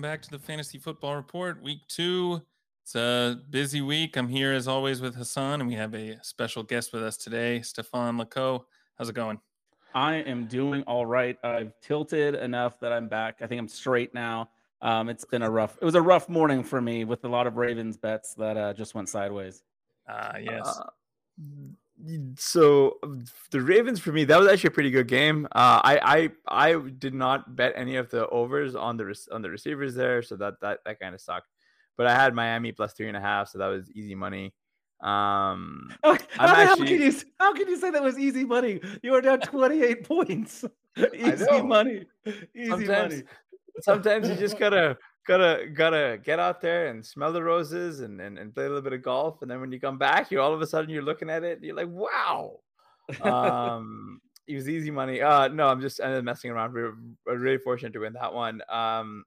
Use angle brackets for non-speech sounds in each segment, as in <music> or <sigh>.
Welcome back to the Fantasy Football Report, week two. It's a busy week. I'm here as always with Hasan, and we have a special guest with us today, Stefan Lako. How's it going? I am doing all right. I've tilted enough that I'm back. I think I'm straight now. Um, it's been a rough. It was a rough morning for me with a lot of Ravens bets that uh, just went sideways. Ah, yes. Uh, so the Ravens for me, that was actually a pretty good game. Uh, I I I did not bet any of the overs on the on the receivers there, so that that that kind of sucked. But I had Miami plus three and a half, so that was easy money. Um, <laughs> how, how, actually, can you how can you say that was easy money? You were down twenty eight <laughs> points. easy money. Easy sometimes, money. sometimes you just gotta gotta gotta get out there and smell the roses and, and and play a little bit of golf and then when you come back you all of a sudden you're looking at it and you're like wow! <laughs> Um it was easy money uh no i'm just I'm messing around we're, we're really fortunate to win that one. Um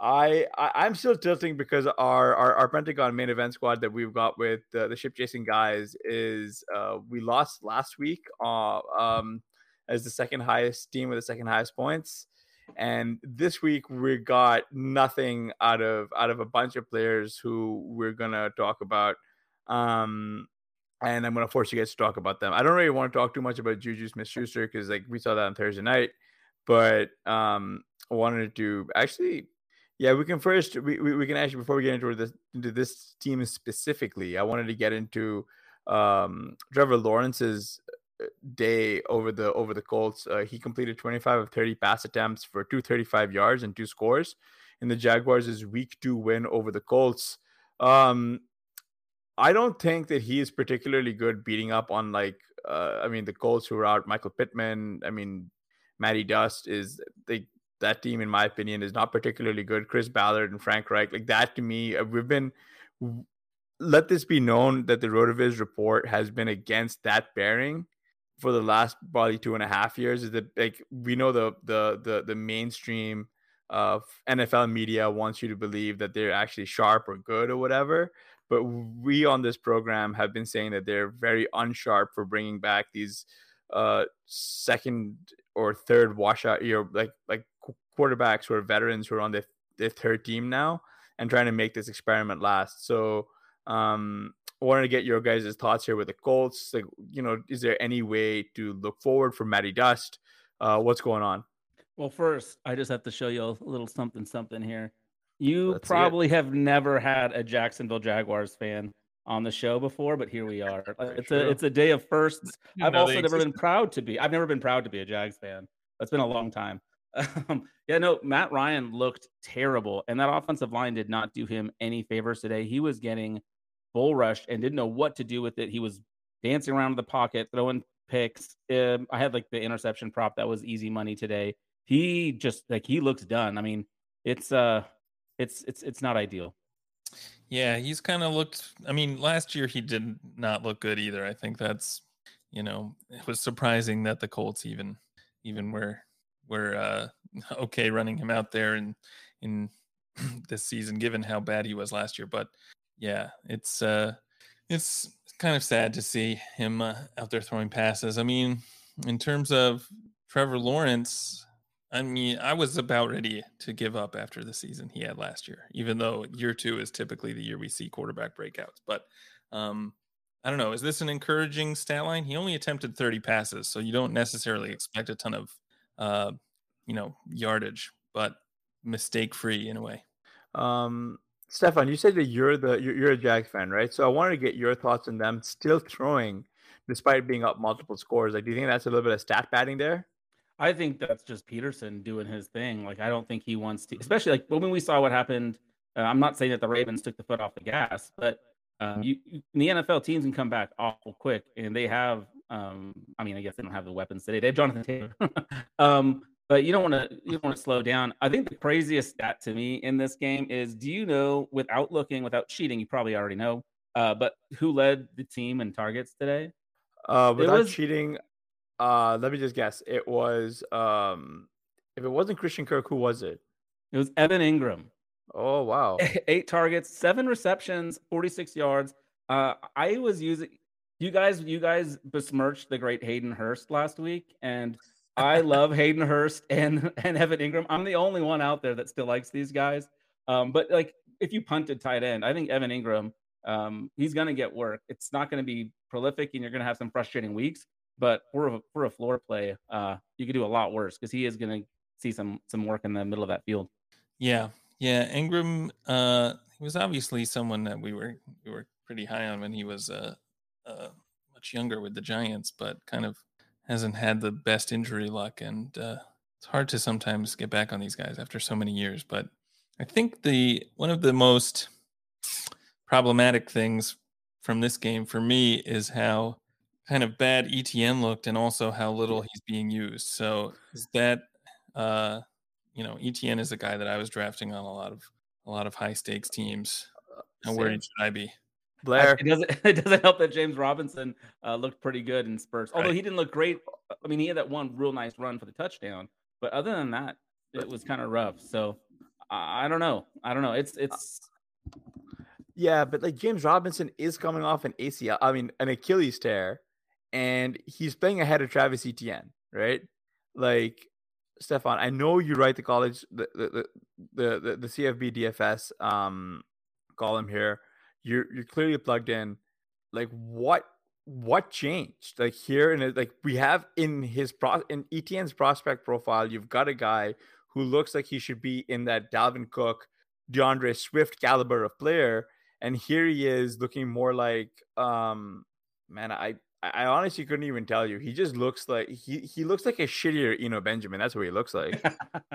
I, I am still tilting because our, our our Pentagon main event squad that we've got with the, the ship chasing guys is uh we lost last week uh um as the second highest team with the second highest points and this week we got nothing out of out of a bunch of players who we're gonna talk about. Um, and I'm gonna force you guys to talk about them. I don't really want to talk too much about Juju Smith Schuster because like we saw that on Thursday night, but um, I wanted to actually, yeah, we can first we, we, we can actually before we get into this into this team specifically, I wanted to get into um Trevor Lawrence's day over the over the Colts. Uh, he completed 25 of 30 pass attempts for 235 yards and two scores in the Jaguars' week two win over the Colts. Um, I don't think that he is particularly good beating up on like uh, I mean the Colts who are out Michael Pittman. I mean Matty Dust is they that team in my opinion is not particularly good. Chris Ballard and Frank Reich like that to me uh, we've been let this be known that the Rotoviz report has been against that bearing for the last probably two and a half years is that like we know the the the the mainstream of NFL media wants you to believe that they're actually sharp or good or whatever. But we on this program have been saying that they're very unsharp for bringing back these uh second or third washout year like like quarterbacks who are veterans who are on the, their third team now and trying to make this experiment last. So um I wanted to get your guys' thoughts here with the Colts. Like, you know, is there any way to look forward for Matty Dust? Uh, what's going on? Well, first, I just have to show you a little something, something here. You Let's probably have never had a Jacksonville Jaguars fan on the show before, but here we are. <laughs> It's a it's a day of firsts. <laughs> I've also never been proud to be. I've never been proud to be a Jags fan. That's been a long time. <laughs> Um, yeah, no, Matt Ryan looked terrible, and that offensive line did not do him any favors today. He was getting bull rushed and didn't know what to do with it. He was dancing around in the pocket, throwing picks. Um, I had like the interception prop that was easy money today. He just like he looks done. I mean, it's uh, it's it's it's not ideal. Yeah, he's kind of looked. I mean, last year he did not look good either. I think that's you know it was surprising that the Colts even even were were uh, <laughs> okay running him out there in in <clears throat> this season, given how bad he was last year. But yeah, it's uh, it's kind of sad to see him uh, out there throwing passes. I mean, in terms of Trevor Lawrence, I mean, I was about ready to give up after the season he had last year, even though year two is typically the year we see quarterback breakouts. But um, I don't know. Is this an encouraging stat line? He only attempted 30 passes, so you don't necessarily expect a ton of, uh, you know, yardage, but mistake free in a way. Um, Stefan, you said that you're the you're, a Jags fan, right? So I wanted to get your thoughts on them still throwing despite being up multiple scores. Like, do you think that's a little bit of stat padding there? I think that's just Pederson doing his thing. Like, I don't think he wants to, especially like when we saw what happened. Uh, I'm not saying that the Ravens took the foot off the gas, but um, you, you, the NFL teams can come back awful quick, and they have. Um, I mean, I guess they don't have the weapons today. They have Jonathan Taylor, <laughs> um, but you don't want to. You don't want to slow down. I think the craziest stat to me in this game is: Do you know, without looking, without cheating, you probably already know, uh, but who led the team in targets today? Uh, without was, cheating, uh, let me just guess. It was um, if it wasn't Christian Kirk, who was it? It was Evan Engram. Oh wow! <laughs> Eight targets, seven receptions, forty-six yards. Uh, I was using you guys. You guys besmirched the great Hayden Hurst last week, and I love Hayden Hurst and <laughs> and Evan Engram. I'm the only one out there that still likes these guys. Um, but like, if you punted tight end, I think Evan Engram, um, he's going to get work. It's not going to be prolific, and you're going to have some frustrating weeks. But for a, for a floor play, uh, you could do a lot worse because he is going to see some some work in the middle of that field. Yeah, yeah, Engram Uh, he was obviously someone that we were we were pretty high on when he was uh, uh, much younger with the Giants, but kind of hasn't had the best injury luck, and uh, it's hard to sometimes get back on these guys after so many years. But I think the one of the most problematic things from this game for me is how kind of bad ETN looked, and also how little he's being used. So is that uh, you know, ETN is a guy that I was drafting on a lot of a lot of high stakes teams. How worried should I be? Blair. It doesn't. <laughs> It doesn't help that James Robinson uh, looked pretty good in Spurs. Although right. he didn't look great. I mean, he had that one real nice run for the touchdown, but other than that, it was kind of rough. So I, I don't know. I don't know. It's it's. Yeah, but like James Robinson is coming off an ACL. I mean, an Achilles tear, and he's playing ahead of Travis Etienne, right? Like Stefan, I know you write the college the the the the, the CFB DFS um column here. You're you're clearly plugged in. Like what what changed? Like here and like we have in his pro in Etienne's prospect profile, you've got a guy who looks like he should be in that Dalvin Cook, DeAndre Swift caliber of player, and here he is looking more like um man, I I honestly couldn't even tell you. He just looks like he he looks like a shittier Eno Benjamin. That's what he looks like.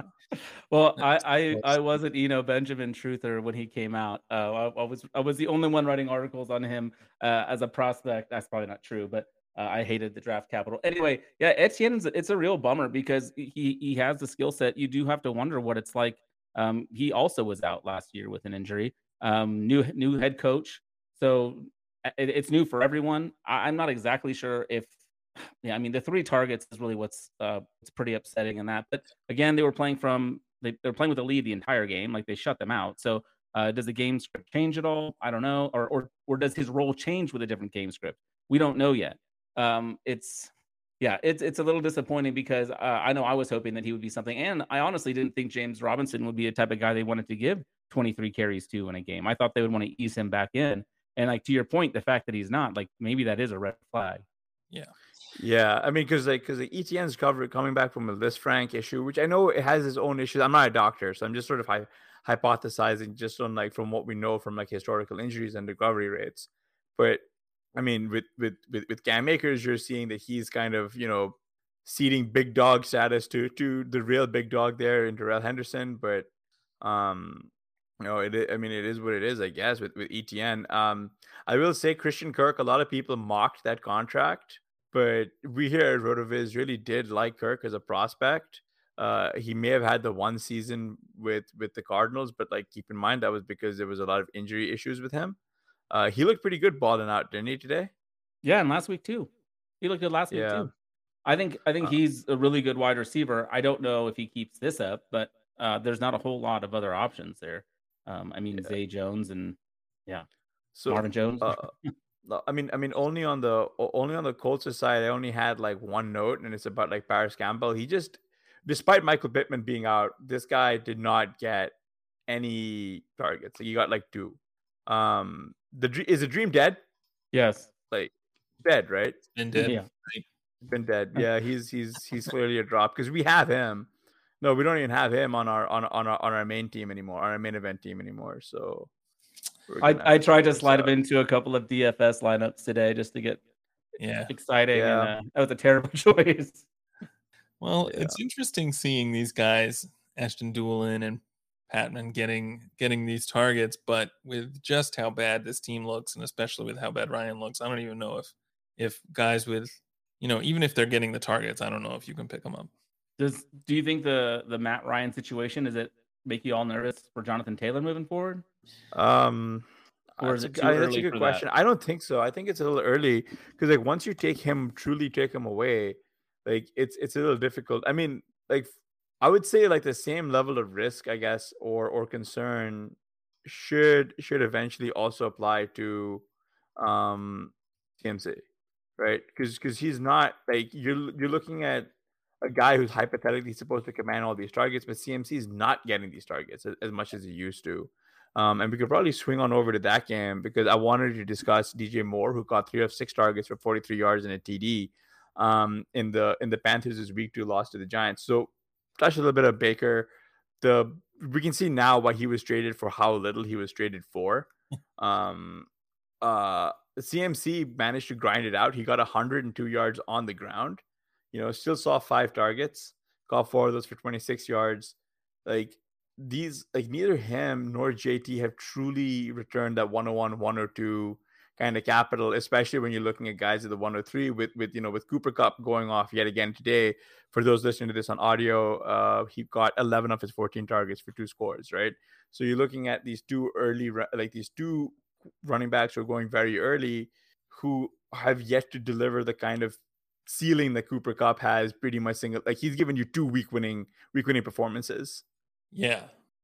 <laughs> well, <laughs> I, I I was an Eno Benjamin truther when he came out. Uh, I, I, was I was the only one writing articles on him uh, as a prospect. That's probably not true, but uh, I hated the draft capital. Anyway, yeah, Etienne's it's a real bummer because he he has the skill set. You do have to wonder what it's like. Um, he also was out last year with an injury. Um, new new head coach. So it, it's new for everyone. I, am not exactly sure if, yeah, I mean, the three targets is really what's uh, it's pretty upsetting in that. But again, they were playing from they, they were playing with the lead the entire game, like they shut them out. So uh, does the game script change at all? I don't know, or or or does his role change with a different game script? We don't know yet. Um, it's yeah, it's it's a little disappointing because uh, I know I was hoping that he would be something, and I honestly didn't think James Robinson would be a type of guy they wanted to give 23 carries to in a game. I thought they would want to ease him back in, and like to your point, the fact that he's not, like maybe that is a red flag. Yeah. Yeah, I mean, because like because the ETN's cover coming back from a Lisfranc issue, which I know it has its own issues. I'm not a doctor, so I'm just sort of hy- hypothesizing just on like from what we know from like historical injuries and recovery rates. But I mean, with with with, with Cam Akers, you're seeing that he's kind of you know ceding big dog status to to the real big dog there in Darrell Henderson, but um no, it. I mean, it is what it is, I guess. With with ETN, um, I will say Christian Kirk. A lot of people mocked that contract, but we here at Rotoviz really did like Kirk as a prospect. Uh, he may have had the one season with with the Cardinals, but like keep in mind that was because there was a lot of injury issues with him. Uh, he looked pretty good balling out, didn't he today? Yeah, and last week too. He looked good last week too. I think I think uh, he's a really good wide receiver. I don't know if he keeps this up, but uh, there's not a whole lot of other options there. Um, I mean, yeah. Zay Jones and yeah, so Marvin Jones. uh, <laughs> I mean, I mean, only on the only on the Colts side, I only had like one note, and it's about like Parris Campbell. He just, despite Michael Pittman being out, this guy did not get any targets. He got like two. Um, the is the dream dead? Yes, like dead, right? Been dead. Yeah. Been dead. <laughs> Yeah, he's he's he's clearly a drop because we have him. No, we don't even have him on our on on our on our main team anymore, on our main event team anymore. So I, I tried to slide him into a couple of DFS lineups today just to get yeah exciting. Yeah. And, uh, that was a terrible <laughs> choice. Well, yeah. it's interesting seeing these guys, Ashton Dulin and Patman, getting getting these targets, but with just how bad this team looks, and especially with how bad Ryan looks, I don't even know if if guys with you know even if they're getting the targets, I don't know if you can pick them up. Does do you think the the Matt Ryan situation is it make you all nervous for Jonathan Taylor moving forward? Um, or is it I that's a good question. That? I don't think so. I think it's a little early because like once you take him, truly take him away, like it's it's a little difficult. I mean, like I would say like the same level of risk, I guess, or or concern should should eventually also apply to um CMC, right? Because because he's not like you're you're looking at a guy who's hypothetically supposed to command all these targets, but CMC is not getting these targets as, as much as he used to. Um, and we could probably swing on over to that game because I wanted to discuss DJ Moore, who caught three of six targets for 43 yards and a TD um, in the in the Panthers' week two loss to the Giants. So touch a little bit of Baker. The we can see now why he was traded for how little he was traded for. <laughs> Um, uh, CMC managed to grind it out. He got 102 yards on the ground. You know, still saw five targets, got four of those for 26 yards. Like these like neither him nor JT have truly returned that 101 102 kind of capital especially when you're looking at guys at the 103 with with you know with Cooper Kupp going off yet again today for those listening to this on audio uh he got 11 of his 14 targets for two scores right so you're looking at these two early like these two running backs who are going very early who have yet to deliver the kind of ceiling that Cooper Kupp has pretty much single like he's given you two week winning week winning performances yeah.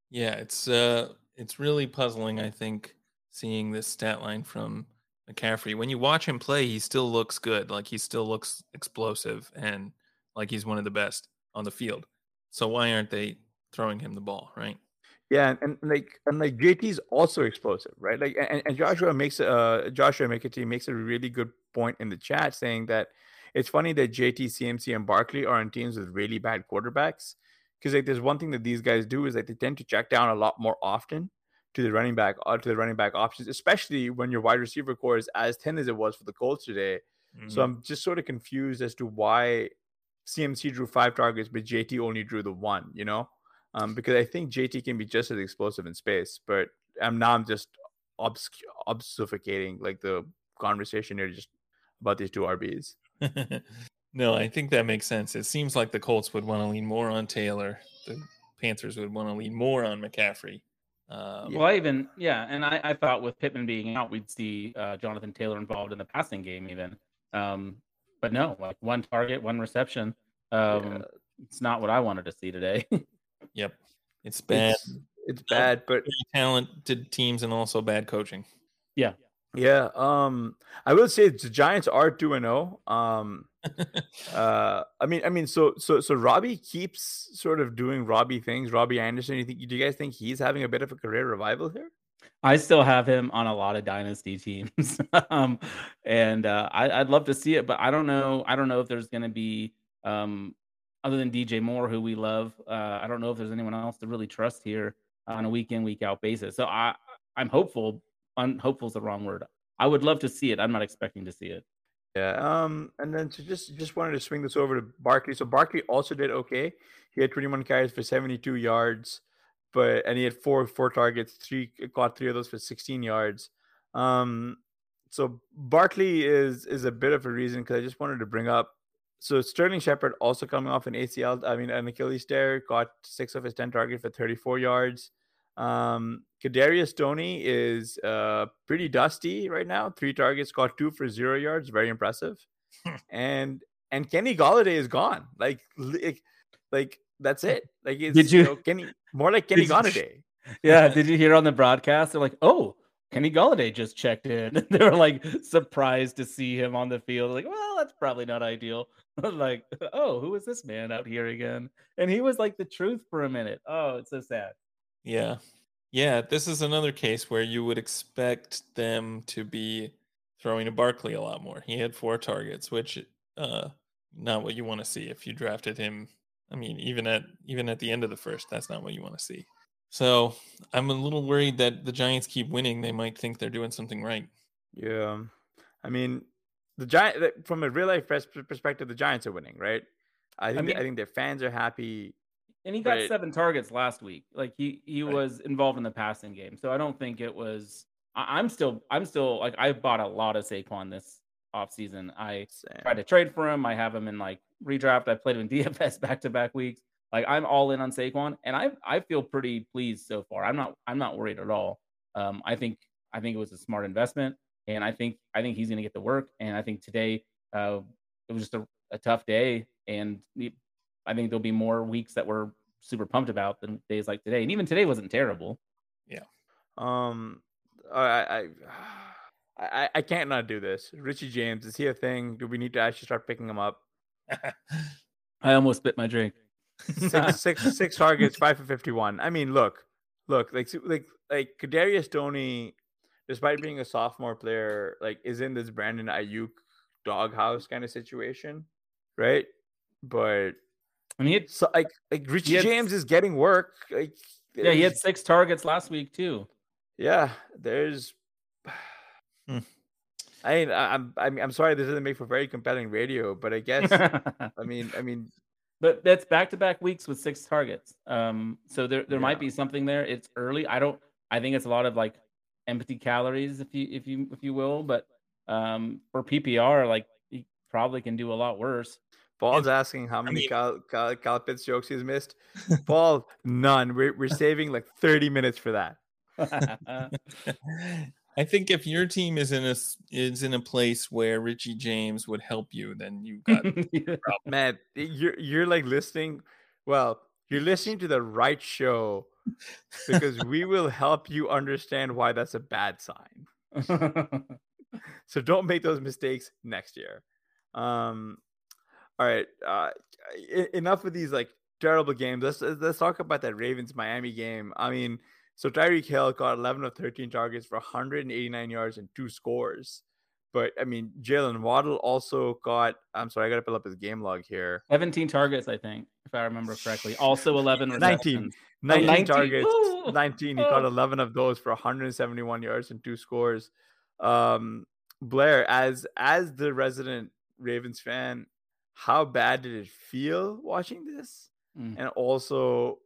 Yeah, it's uh it's really puzzling, I think, seeing this stat line from McCaffrey. When you watch him play, he still looks good. Like he still looks explosive and like he's one of the best on the field. So why aren't they throwing him the ball, right? Yeah, and, and like and like JT's also explosive, right? Like and, and Joshua makes uh Joshua McAtee makes a really good point in the chat saying that it's funny that JT, CMC, and Barkley are on teams with really bad quarterbacks because like there's one thing that these guys do is that they tend to check down a lot more often to the running back uh, to the running back options, especially when your wide receiver corps is as thin as it was for the Colts today. Mm-hmm. So I'm just sort of confused as to why CMC drew five targets, but JT only drew the one. You know, um, because I think JT can be just as explosive in space, but I'm now I'm just obs- obfuscating like the conversation here just about these two RBs. No, I think that makes sense. It seems like the Colts would want to lean more on Taylor. The Panthers would want to lean more on McCaffrey. Um, well, I even yeah, and I, I thought with Pittman being out, we'd see uh, Jonathan Taylor involved in the passing game even. Um, but no, like one target, one reception. Um, yeah. It's not what I wanted to see today. <laughs> yep, it's bad. It's, it's bad, but talented teams and also bad coaching. Yeah, yeah. Um, I will say the Giants are two and zero. Oh. Um uh, I mean, I mean, so so so Robbie keeps sort of doing Robbie things. Robbie Anderson. You think? Do you guys think he's having a bit of a career revival here? I still have him on a lot of dynasty teams, <laughs> um, and uh, I, would love to see it, but I don't know. I don't know if there's going to be um, other than DJ Moore, who we love. Uh, I don't know if there's anyone else to really trust here on a week in week out basis. So I I'm hopeful. Unhopeful is the wrong word. I would love to see it. I'm not expecting to see it. Yeah. Um. And then to just just wanted to swing this over to Barkley. So Barkley also did okay. He had 21 carries for 72 yards, but and he had four four targets. Three caught three of those for 16 yards. Um. So Barkley is is a bit of a reason because I just wanted to bring up. So Sterling Shepard also coming off an ACL. I mean an Achilles tear. Got six of his 10 targets for 34 yards. Um, Kadarius Toney is uh, pretty dusty right now. Three targets, caught two for zero yards. Very impressive. <laughs> and and Kenny Golladay is gone. Like like, like that's it. Like did you, you know, Kenny more like Kenny Golladay? <laughs> yeah. Did you hear on the broadcast? They're like, oh, Kenny Golladay just checked in. <laughs> they were like surprised to see him on the field. Like, well, that's probably not ideal. like, oh, who is this man out here again? And he was like the truth for a minute. Oh, it's so sad. Yeah. Yeah. This is another case where you would expect them to be throwing to Barkley a lot more. He had four targets, which uh not what you want to see if you drafted him. I mean, even at even at the end of the first, that's not what you want to see. So I'm a little worried that the Giants keep winning. They might think they're doing something right. Yeah, I mean, the giant from a real life perspective, the Giants are winning, right? I think I, mean, I think their fans are happy. And he got right? seven targets last week. Like he he right. was involved in the passing game, so I don't think it was. I, am still I'm still like I bought a lot of Saquon this offseason. I Same. tried to trade for him. I have him in like redraft. I played him <laughs> in DFS back to back weeks. Like I'm all in on Saquon, and I I feel pretty pleased so far. I'm not I'm not worried at all. Um, I think I think it was a smart investment, and I think I think he's going to get the work. And I think today uh, it was just a, a tough day, and I think there'll be more weeks that we're super pumped about than days like today. And even today wasn't terrible. Yeah. Um, I I I, I can't not do this. Richie James is he a thing? Do we need to actually start picking him up? <laughs> I almost spit my drink <laughs> six, six, six targets, five for fifty-one. I mean, look, look, like, like, like Kadarius Toney, despite being a sophomore player, like, is in this Brandon Aiyuk doghouse kind of situation, right? But I mean, so, like, like Richie had, James is getting work. Like, yeah, he had six targets last week too. Yeah, there's. Hmm. <sighs> I mean, I'm, I'm, I'm sorry this doesn't make for very compelling radio, but I guess, <laughs> I mean, I mean, but that's back to back weeks with six targets. Um, so there there yeah. might be something there. It's early. I don't. I think it's a lot of like empty calories, if you if you if you will. But um, for PPR, like he probably can do a lot worse. Paul's asking how many I mean, Kyle, Kyle, Kyle Pitts jokes he's missed. <laughs> Paul, none. We're we're saving like thirty minutes for that. <laughs> I think if your team is in a is in a place where Richie James would help you, then you got <laughs> man. You're you're like listening. Well, you're listening to the right show because we will help you understand why that's a bad sign. so don't make those mistakes next year. Um, all right. Uh, enough of these like terrible games. Let's let's talk about that Ravens Miami game. I mean so Tyreek Hill got 11 of 13 targets for 189 yards and two scores. But I mean, Jalen Waddle also got. I'm sorry, I got to pull up his game log here. 17 targets, I think, if I remember correctly. Also 11 19. 19, 19 targets. 19. He got 11 of those for 171 yards and two scores. Um, Blair, as as the resident Ravens fan, how bad did it feel watching this? Mm. And also,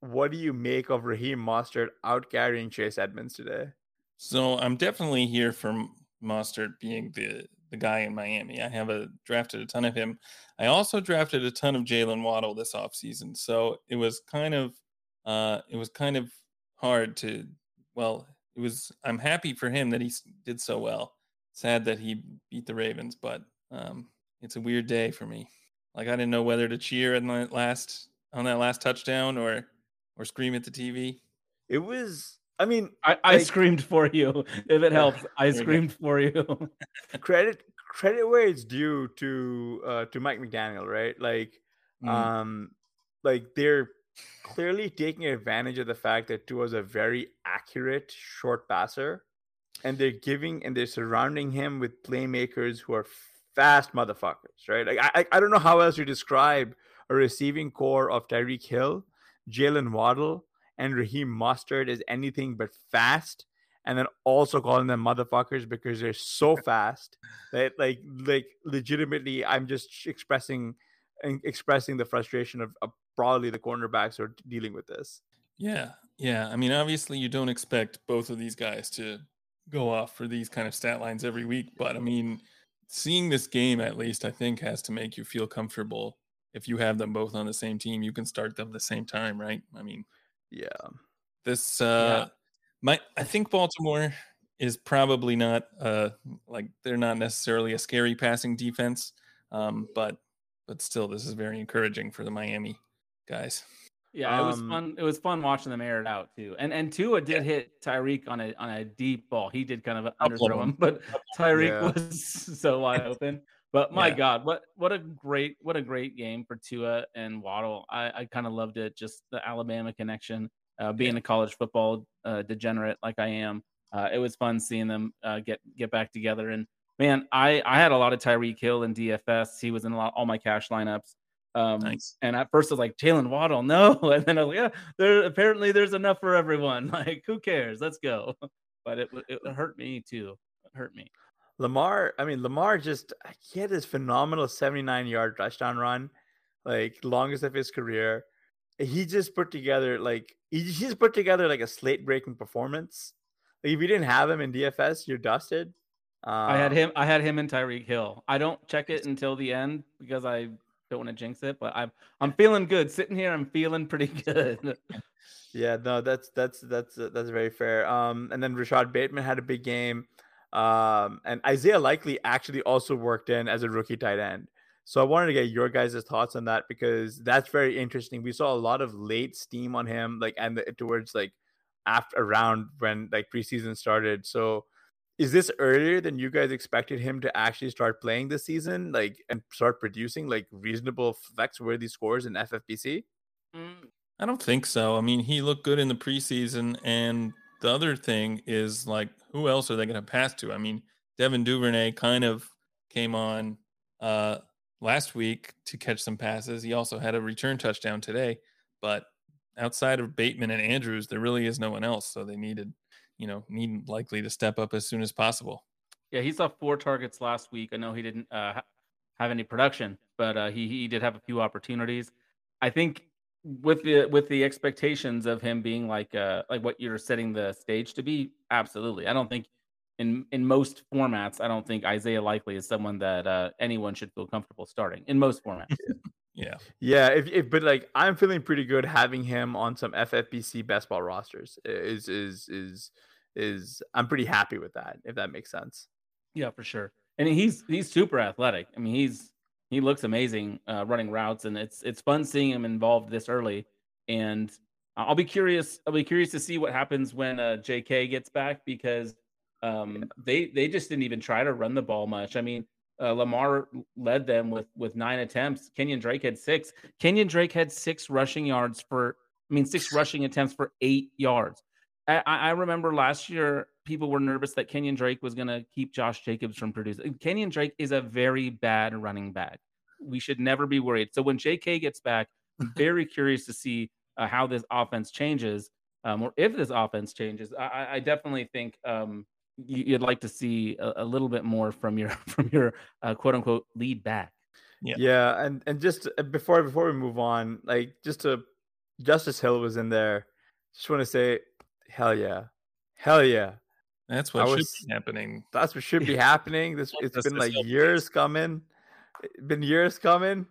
what do you make of Raheem Mostert out carrying Chase Edmonds today? So I'm definitely here for Mostert being the the guy in Miami. I have a drafted a ton of him. I also drafted a ton of Jalen Waddle this offseason. So it was kind of uh it was kind of hard to well, it was I'm happy for him that he did so well. Sad that he beat the Ravens, but um it's a weird day for me. Like I didn't know whether to cheer in that last on that last touchdown or or scream at the TV? It was. I mean, I, I like, screamed for you. <laughs> If it helps, I screamed for you. <laughs> credit credit where it's due to uh to Mike McDaniel, right? Like, mm. um, like they're clearly taking advantage of the fact that Tua's a very accurate short passer, and they're giving and they're surrounding him with playmakers who are fast motherfuckers, right? Like I I don't know how else you describe a receiving corps of Tyreek Hill Jalen Waddle and Raheem Mostert is anything but fast, and then also calling them motherfuckers because they're so <laughs> fast that like like legitimately, I'm just expressing expressing the frustration of, of probably the cornerbacks who are dealing with this. Yeah, yeah. I mean, obviously, you don't expect both of these guys to go off for these kind of stat lines every week, but I mean, seeing this game at least, I think, has to make you feel comfortable if you have them both on the same team, you can start them the same time, right? I mean, yeah. This uh yeah. my I think Baltimore is probably not uh like they're not necessarily a scary passing defense. Um, but but still this is very encouraging for the Miami guys. Yeah, it was um, fun. It was fun watching them air it out too. And and Tua did yeah. hit Tyreek on a on a deep ball. He did kind of underthrow him, but Tyreek yeah. was <laughs> so wide <laughs> open. But my yeah. God, what what a great what a great game for Tua and Waddle. I, I kind of loved it. Just the Alabama connection. Uh, being a college football uh, degenerate like I am, uh, it was fun seeing them uh, get get back together. And man, I I had a lot of Tyreek Hill in DFS. He was in a lot all my cash lineups. Um, nice. And at first, I was like, Jalen Waddle, no. <laughs> And then I was like, yeah, there apparently there's enough for everyone. <laughs> Like, who cares? Let's go. <laughs> But it, it hurt me too. It hurt me. Lamar, I mean, Lamar just he had this phenomenal 79 yard touchdown run, like longest of his career. He just put together like he just put together like a slate breaking performance. Like if you didn't have him in DFS, you're dusted. Um, I had him. I had him in Tyreek Hill. I don't check it until the end because I don't want to jinx it, but I'm I'm feeling good. Sitting here, I'm feeling pretty <laughs> good. yeah, no, that's that's that's that's very fair. Um, and then Rashod Bateman had a big game. Um, and Isaiah Likely actually also worked in as a rookie tight end. So I wanted to get your guys' thoughts on that because that's very interesting. We saw a lot of late steam on him, like and the, towards like after around when like preseason started. So is this earlier than you guys expected him to actually start playing this season, like and start producing like reasonable flex worthy scores in FFPC? Mm, I don't think so. I mean, he looked good in the preseason, and the other thing is like, who else are they going to pass to? I mean, Devin Duvernay kind of came on uh, last week to catch some passes. He also had a return touchdown today, but outside of Bateman and Andrews, there really is no one else. So they needed you know, need likely to step up as soon as possible. Yeah, he saw four targets last week. I know he didn't uh, have any production, but uh, he he did have a few opportunities. I think with the with the expectations of him being like uh like what you're setting the stage to be, absolutely. I don't think in in most formats, I don't think Isaiah Likely is someone that uh, anyone should feel comfortable starting in most formats. <laughs> Yeah. Yeah. If, if but like I'm feeling pretty good having him on some FFPC best ball rosters is is is is I'm pretty happy with that, if that makes sense. Yeah, for sure. And he's he's super athletic. I mean, he's he looks amazing uh, running routes, and it's it's fun seeing him involved this early. And I'll be curious. I'll be curious to see what happens when uh, J.K. gets back because um, they they just didn't even try to run the ball much. I mean, uh, Lamar led them with with nine attempts. Kenyan Drake had six. Kenyan Drake had six rushing yards for. I mean, six rushing attempts for eight yards. I, I remember last year people were nervous that Kenyan Drake was going to keep Josh Jacobs from producing. Kenyan Drake is a very bad running back. We should never be worried. So when J.K. gets back, I'm <laughs> very curious to see uh, how this offense changes, um, or if this offense changes. I, I definitely think um, you'd like to see a, a, little bit more from your <laughs> from your uh, quote unquote lead back. Yeah, yeah, and and just uh, before before we move on, like just to Justice Hill was in there. Just want to say, hell yeah, hell yeah. That's what was, should be happening. That's what should be <laughs> happening. This it's been like years coming. It's been years coming.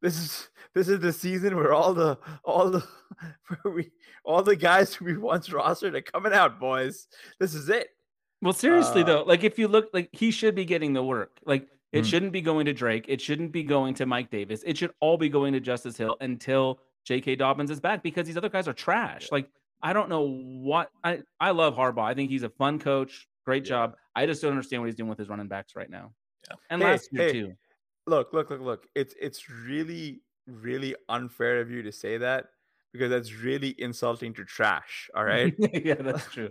This is this is the season where all the all the <laughs> where we all the guys who we once rostered are coming out, boys. This is it. Well, seriously uh, though, like if you look, like he should be getting the work. Like it mm-hmm. shouldn't be going to Drake. It shouldn't be going to Mike Davis. It should all be going to Justice Hill until J.K. Dobbins is back because these other guys are trash. Like I don't know what I I love Harbaugh. I think he's a fun coach. Great yeah. job. I just don't understand what he's doing with his running backs right now. Yeah. And hey, last year hey, too. Look, look, look, look. It's it's really really unfair of you to say that because that's really insulting to trash. All right. <laughs> yeah, that's true.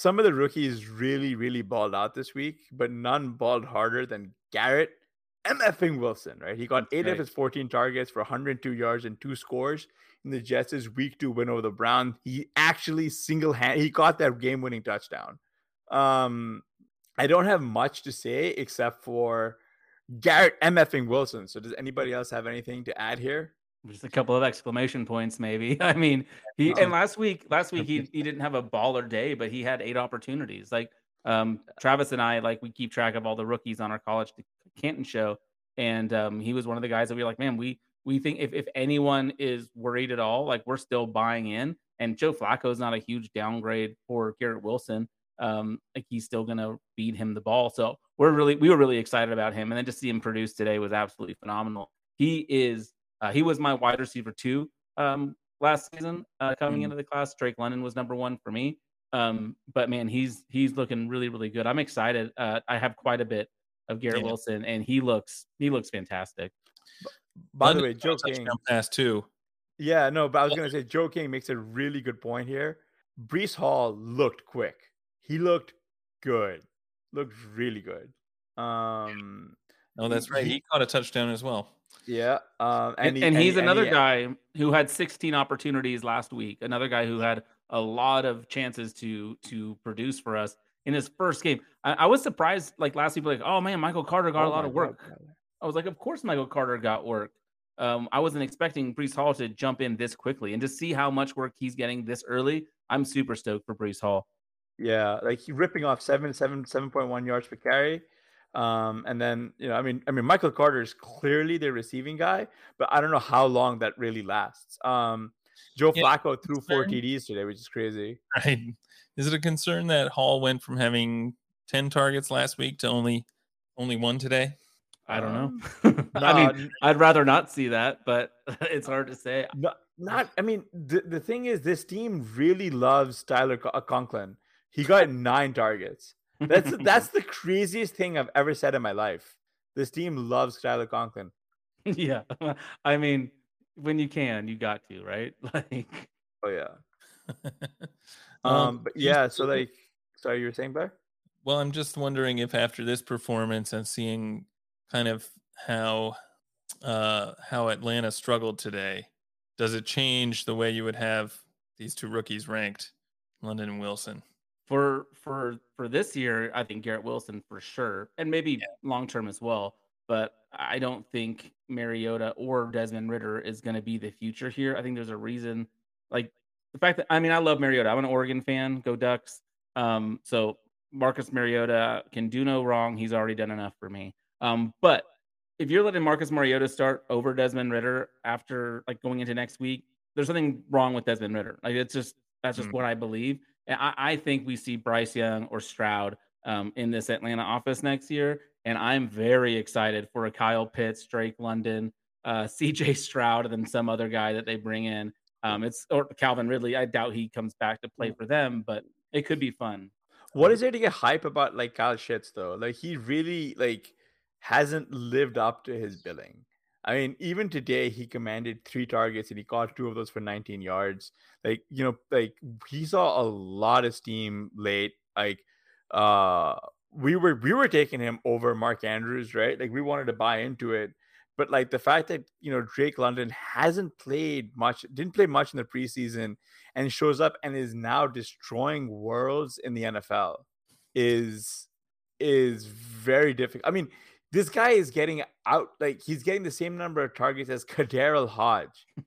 some of the rookies really, really balled out this week, but none balled harder than Garrett MFing Wilson, right? He got eight right. of his 14 targets for 102 yards and two scores in the Jets' week two win over the Browns. He actually single hand he got that game winning touchdown. Um, I don't have much to say except for Garrett MFing Wilson. So does anybody else have anything to add here? Just a couple of exclamation points, maybe. <laughs> I mean, he and last week, last week he he didn't have a baller day, but he had eight opportunities. Like um, Travis and I, like we keep track of all the rookies on our college Canton show, and um, he was one of the guys that we were like, man, we we think if if anyone is worried at all, like we're still buying in. And Joe Flacco is not a huge downgrade for Garrett Wilson. Um, like he's still gonna feed him the ball. So we're really we were really excited about him, and then to see him produce today was absolutely phenomenal. He is uh, he was my wide receiver two um, last season uh, coming mm. into the class. Drake London was number one for me. Um, but man, he's he's looking really really good. I'm excited. Uh, I have quite a bit of Garrett yeah. Wilson, and he looks he looks fantastic. By London the way, Joe King pass too. Yeah, no, but I was gonna say Joe King makes a really good point here. Breece Hall looked quick. He looked good. Looked really good. Um, oh, that's right. He caught a touchdown as well. Yeah, um, and, he, and he's and, another and he, guy who had 16 opportunities last week. Another guy who had a lot of chances to to produce for us in his first game. I, I was surprised, like last week, like, oh man, Michael Carter got oh a lot of work. God. I was like, of course, Michael Carter got work. Um, I wasn't expecting Breece Hall to jump in this quickly and to see how much work he's getting this early. I'm super stoked for Breece Hall. Yeah, like he ripping off seven, seven, seven point one yards per carry. Um, and then you know, I mean, I mean, Michael Carter is clearly the receiving guy, but I don't know how long that really lasts. Um, Joe yeah, Flacco threw four TDs today, which is crazy. Right? Is it a concern that Hall went from having ten targets last week to only only one today? I don't know. Um, <laughs> <laughs> I mean, I'd rather not see that, but <laughs> it's hard to say. Not, not I mean, the, the thing is, this team really loves Tyler Conklin. He got nine targets. That's that's <laughs> the craziest thing I've ever said in my life. This team loves Tyler Conklin. <laughs> Yeah, I mean, when you can, you got to, right? <laughs> Like, oh yeah. um, um, but yeah, so like, sorry, you were saying, Blair? Well, I'm just wondering if after this performance and seeing kind of how uh how Atlanta struggled today, does it change the way you would have these two rookies ranked, London and Wilson? For for for this year, I think Garrett Wilson for sure, and maybe yeah. long term as well. But I don't think Mariota or Desmond Ridder is going to be the future here. I think there's a reason, like the fact that I mean I love Mariota. I'm an Oregon fan. Go Ducks. Um, so Marcus Mariota can do no wrong. He's already done enough for me. Um, but if you're letting Marcus Mariota start over Desmond Ridder after like going into next week, there's something wrong with Desmond Ridder. Like it's just that's just mm. what I believe. I, I think we see Bryce Young or Stroud um, in this Atlanta office next year. And I'm very excited for a Kyle Pitts, Drake London, uh, <laughs> CJ Stroud, and then some other guy that they bring in. Um, it's or Calvin Ridley. I doubt he comes back to play for them, but it could be fun. What is there to get hype about like Kyle Pitts though? Like he really like hasn't lived up to his billing. I mean, even today he commanded three targets and he caught two of those for 19 yards. Like, you know, like he saw a lot of steam late. Like, uh, we were we were taking him over Mark Andrews, right? Like we wanted to buy into it. But like the fact that you know Drake London hasn't played much, didn't play much in the preseason, and shows up and is now destroying worlds in the NFL is is very difficult. I mean, this guy is getting out like he's getting the same number of targets as KhaDarel Hodge. <laughs>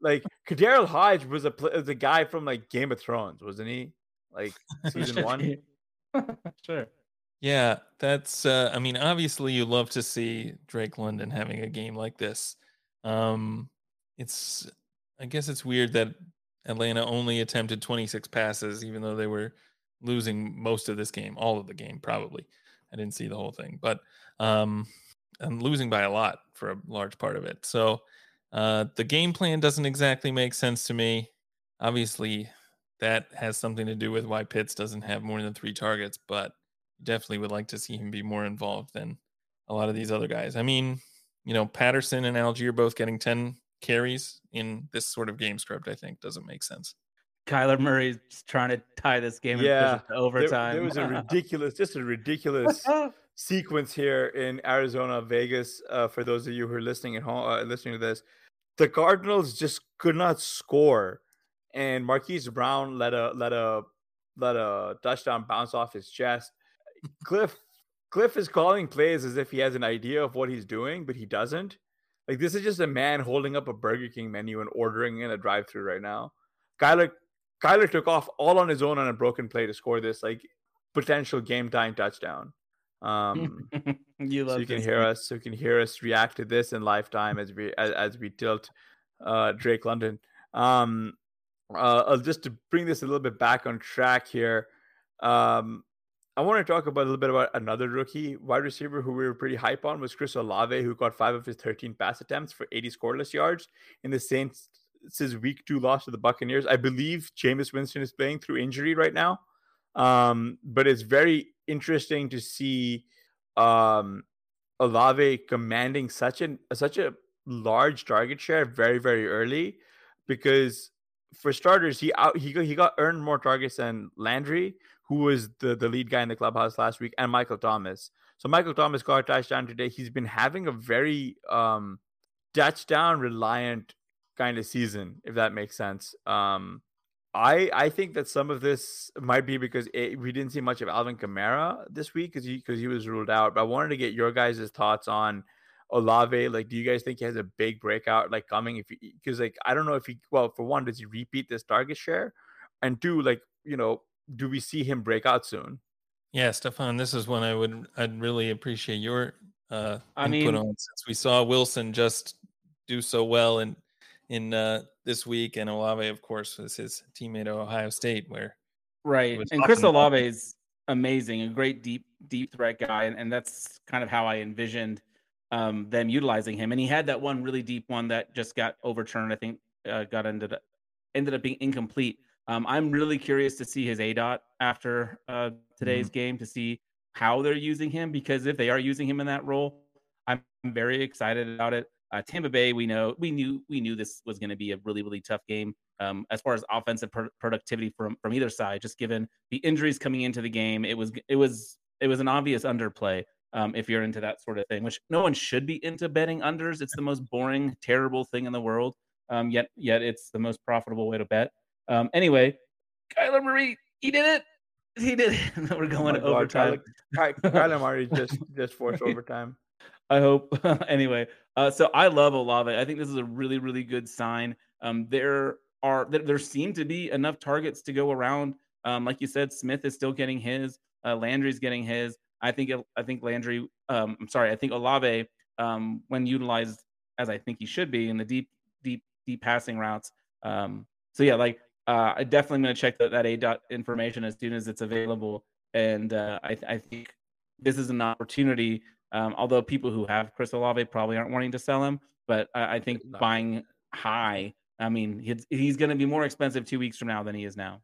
like KhaDarel Hodge was a was a guy from like Game of Thrones, wasn't he? Like <laughs> season one. <laughs> sure. Yeah, that's. Uh, I mean, obviously, you love to see Drake London having a game like this. Um, it's. I guess it's weird that Atlanta only attempted 26 passes, even though they were losing most of this game, all of the game, probably. I didn't see the whole thing, but um, I'm losing by a lot for a large part of it. So uh, the game plan doesn't exactly make sense to me. Obviously, that has something to do with why Pitts doesn't have more than three targets, but definitely would like to see him be more involved than a lot of these other guys. I mean, you know, Patterson and Allgeier both getting 10 carries in this sort of game script, I think doesn't make sense. Kyler Murray's trying to tie this game yeah, to overtime. There, there was a ridiculous, just a ridiculous <laughs> sequence here in Arizona, Vegas. Uh, for those of you who are listening at home, uh, listening to this, the Cardinals just could not score, and Marquise Brown let a let a let a touchdown bounce off his chest. Cliff Cliff is calling plays as if he has an idea of what he's doing, but he doesn't. Like this is just a man holding up a Burger King menu and ordering in a drive-through right now. Kyler Kyler took off all on his own on a broken play to score this like potential game time touchdown. Um, <laughs> you love so you can hear us, so you can hear us react to this in lifetime as we as, as we tilt uh, Drake London. Um, uh, just to bring this a little bit back on track here. Um, I want to talk about a little bit about another rookie wide receiver who we were pretty hype on was Chris Olave, who got five of his 13 pass attempts for 80 scoreless yards in the Saints' week two loss to the Buccaneers. I believe Jameis Winston is playing through injury right now. Um, but it's very interesting to see um, Olave commanding such an such a large target share very very early because for starters he out he got, he got earned more targets than Landry who was the the lead guy in the clubhouse last week and Michael Thomas. So Michael Thomas got a touchdown today. He's been having a very um touchdown reliant kind of season if that makes sense. Um I I think that some of this might be because it, we didn't see much of Alvin Kamara this week because he because he was ruled out. But I wanted to get your guys' thoughts on Olave. Like, do you guys think he has a big breakout like coming? If because like I don't know if he well for one does he repeat this target share, and two like you know do we see him break out soon? Yeah, Stefan, this is one I would I'd really appreciate your uh I input mean, on since we saw Wilson just do so well and in uh, this week, and Olave, of course, was his teammate at Ohio State, where right. And Chris Olave is amazing, a great deep deep threat guy, and, and that's kind of how I envisioned um, them utilizing him. And he had that one really deep one that just got overturned. I think uh, got ended up ended up being incomplete. Um, I'm really curious to see his A dot after uh, today's mm-hmm. game to see how they're using him because if they are using him in that role, I'm very excited about it. Uh, Tampa Bay, we know we knew we knew this was going to be a really really tough game um, as far as offensive pro- productivity from from either side. Just given the injuries coming into the game, it was it was it was an obvious underplay. Um, if you're into that sort of thing, which no one should be into betting unders. It's the most boring, terrible thing in the world. Um, yet yet it's the most profitable way to bet. Um, anyway, Kyler Murray, he did it. He did it. <laughs> We're going oh to overtime. Kyler, Kyler Murray <laughs> just just forced overtime. I hope. <laughs> anyway, uh, so I love Olave. I think this is a really, really good sign. Um, there are there, there seem to be enough targets to go around. Um, like you said, Smith is still getting his. Uh, Landry's getting his. I think I think Landry. Um, I'm sorry. I think Olave, um, when utilized as I think he should be in the deep, deep, deep passing routes. Um, so yeah, like uh, I definitely going to check that that A dot information as soon as it's available. And uh, I, I think this is an opportunity um, although people who have Chris Olave probably aren't wanting to sell him, but I, I think buying high, I mean, he's, he's going to be more expensive two weeks from now than he is now.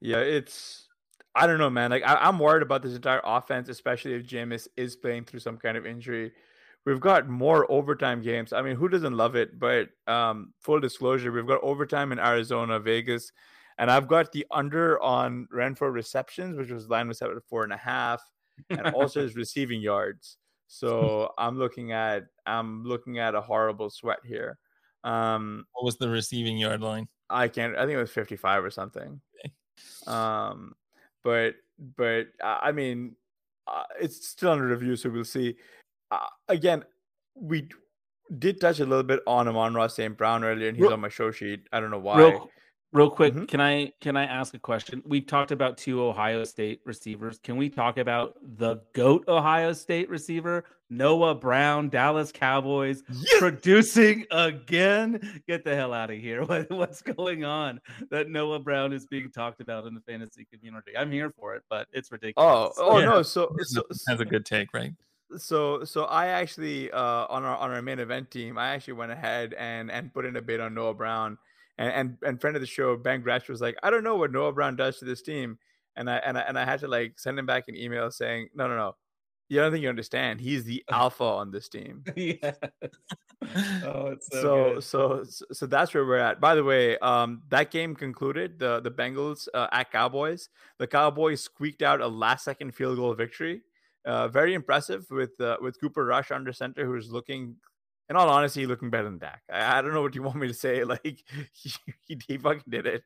Yeah, it's I don't know, man. Like I, am worried about this entire offense, especially if Jameis is playing through some kind of injury. We've got more overtime games. I mean, who doesn't love it? But um, full disclosure, we've got overtime in Arizona, Vegas, and I've got the under on Renfrow receptions, which was line was set at four and a half, and also <laughs> his receiving yards. <laughs> So I'm looking at I'm looking at a horrible sweat here. Um, what was the receiving yard line? I can't. I think it was 55 or something. Okay. Um, but but uh, I mean, uh, it's still under review, so we'll see. Uh, again, we did touch a little bit on Amon-Ra St. Brown earlier, and he's real, on my show sheet. I don't know why. Real, real quick, mm-hmm. can I can I ask a question? We've talked about two Ohio State receivers. Can we talk about the GOAT Ohio State receiver, Noah Brown, Dallas Cowboys, yes! producing again? Get the hell out of here. <laughs> What, what's going on that Noah Brown is being talked about in the fantasy community? I'm here for it, but it's ridiculous. Oh, oh yeah. no. So, so, has a good take, right? so so I actually uh on our on our main event team, I actually went ahead and and put in a bid on Noah Brown. And and, and friend of the show, Ben Gretch was like, I don't know what Noah Brown does to this team. And I and I and I had to like send him back an email saying, No, no, no. You don't think you understand. He's the <laughs> alpha on this team. yeah. <laughs> oh, it's so so, so, so that's where we're at. By the way, um, that game concluded the the Bengals uh, at Cowboys. The Cowboys squeaked out a last second field goal victory. Uh, very impressive with uh, with Cooper Rush under center, who's looking, in all honesty, looking better than Dak. I, I don't know what you want me to say. <laughs> Like he, he, he fucking did it.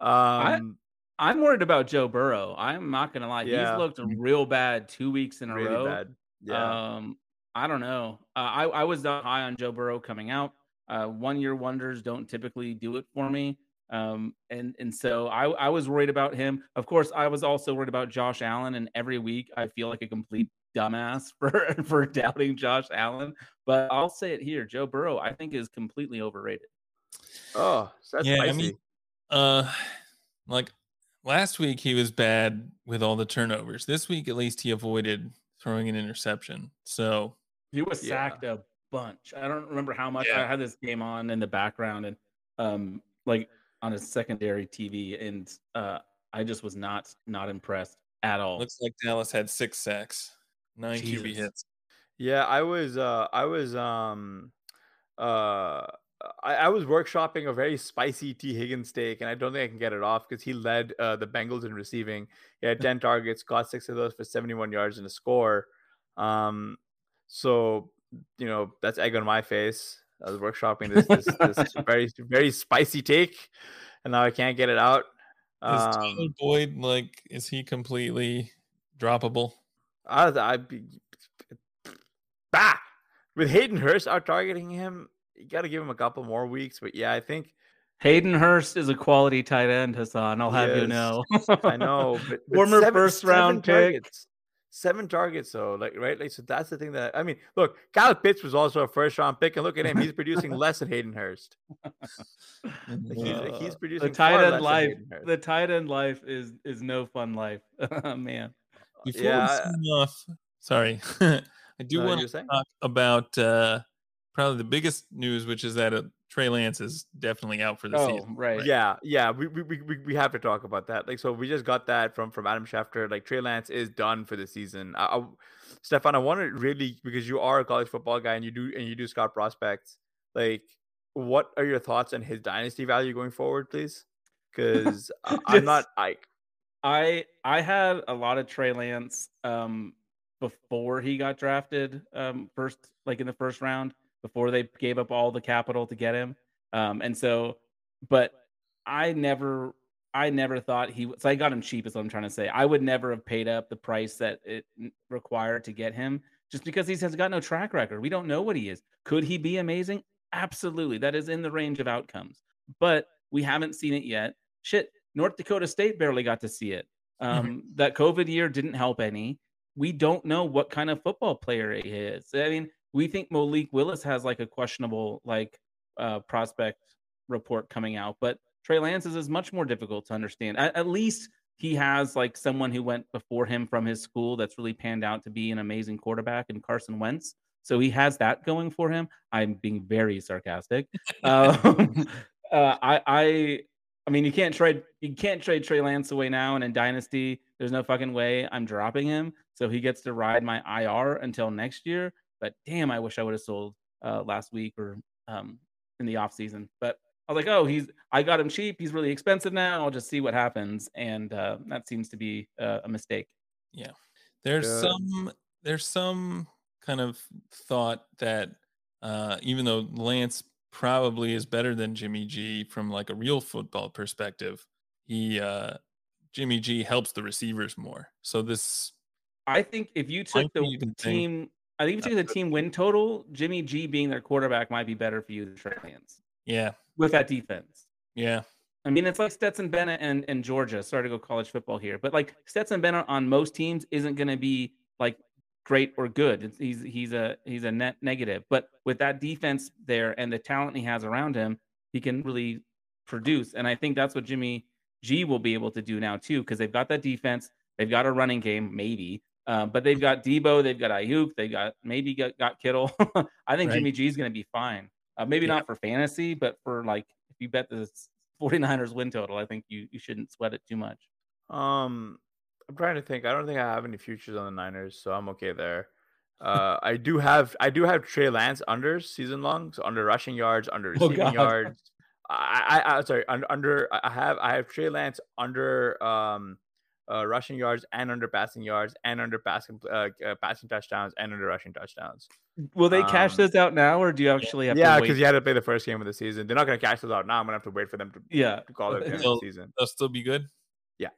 Um, I, am worried about Joe Burrow. I'm not gonna lie. Yeah. He's looked real bad two weeks in a really row. Bad. Yeah. Um, I don't know. Uh, I I was high on Joe Burrow coming out. Uh, one year wonders don't typically do it for me. Um, and and so I, I was worried about him. Of course, I was also worried about Josh Allen. And every week, I feel like a complete dumbass <laughs> for for doubting Josh Allen. But I'll say it here: Joe Burrow, I think, is completely overrated. Oh, that's yeah. Spicy. I mean, uh, like last week he was bad with all the turnovers. This week, at least, he avoided throwing an interception. So he was sacked yeah. a bunch. I don't remember how much. Yeah. I had this game on in the background, and um, like on a secondary TV, and uh, I just was not not impressed at all. Looks like Dallas had six sacks, nine Jesus. QB hits. Yeah, I was uh I was um uh I, I, was workshopping a very spicy Tee Higgins take, and I don't think I can get it off because he led uh, the Bengals in receiving. He had 10 <laughs> targets, got six of those for 71 yards and a score. Um, so, you know, that's egg on my face. I was workshopping this this, this <laughs> very very spicy take, and now I can't get it out. Is um, Boyd like? Is he completely droppable? I, I, bah! With Hayden Hurst out targeting him, you got to give him a couple more weeks. But yeah, I think Hayden Hurst is a quality tight end, Hasan. I'll have you know. I know, <laughs> but, but former seven, first round pick. Targets seven targets though like right like so that's the thing that i mean look kyle pitts was also a first round pick and look at him he's producing <laughs> less than hayden hurst <laughs> like he's, he's, producing the tight end life the tight end life is is no fun life man Before yeah off, sorry <laughs> i do want to talk about uh probably the biggest news which is that uh, Trey Lance is definitely out for the oh, season. Right. Yeah. Yeah. We, we, we, we have to talk about that. Like, so we just got that from, from Adam Schefter. Like, Trey Lance is done for the season. I, I, Stefan, I want to really, because you are a college football guy and you do, and you do scout prospects, like, what are your thoughts on his dynasty value going forward, please? Because I'm not, I, I, I had a lot of Trey Lance, um, before he got drafted, um, first, like in the first round before they gave up all the capital to get him. Um, and so, but I never, I never thought he. So I got him cheap, is what I'm trying to say. I would never have paid up the price that it required to get him, just because he has got no track record. We don't know what he is. Could he be amazing? Absolutely, that is in the range of outcomes, but we haven't seen it yet. Shit, North Dakota State barely got to see it. Um, that COVID year didn't help any. We don't know what kind of football player he is. I mean, we think Malik Willis has like a questionable like uh, prospect report coming out, but Trey Lance is, is much more difficult to understand. At, at, least he has like someone who went before him from his school that's really panned out to be an amazing quarterback in Carson Wentz. So he has that going for him. I'm being very sarcastic. <laughs> um, uh, I, I, I mean, you can't trade you can't trade Trey Lance away now, and in Dynasty, there's no fucking way I'm dropping him. So he gets to ride my IR until next year. But damn, I wish I would have sold uh, last week or um, in the off season. But I was like, oh, he's I got him cheap. He's really expensive now. I'll just see what happens, and uh, that seems to be uh, a mistake. Yeah, there's some there's some kind of thought that uh, even though Lance probably is better than Jimmy G from like a real football perspective, he uh, Jimmy G helps the receivers more. So this I think if you took the team I think if you take the team win total, Jimmy G being their quarterback might be better for you than Trey Lance. Yeah. With that defense. Yeah. I mean, it's like Stetson Bennett and, and Georgia. Sorry to go college football here, but like Stetson Bennett on most teams isn't going to be like great or good. He's he's a he's a net negative. But with that defense there and the talent he has around him, he can really produce. And I think that's what Jimmy G will be able to do now too, because they've got that defense, they've got a running game, maybe. Um, but they've got Deebo, they've got Aiyuk, they got maybe got, got Kittle. <laughs> I think right. Jimmy G is going to be fine. Uh, maybe yeah. not for fantasy, but for like if you bet the 49ers win total, I think you you shouldn't sweat it too much. Um, I'm trying to think. I don't think I have any futures on the Niners, so I'm okay there. Uh, I do have I do have Trey Lance under season long, so under rushing yards, under oh, receiving oh, <laughs> yards. I, I, I sorry under I have I have Trey Lance under um uh, rushing yards and under passing yards and under passing uh, uh, passing touchdowns and under rushing touchdowns. Will they cash um, those out now, or do you actually have? Yeah, because you had to play the first game of the season. They're not going to cash those out now. I'm going to have to wait for them to yeah to call it <laughs> the season. They'll still be good. Yeah,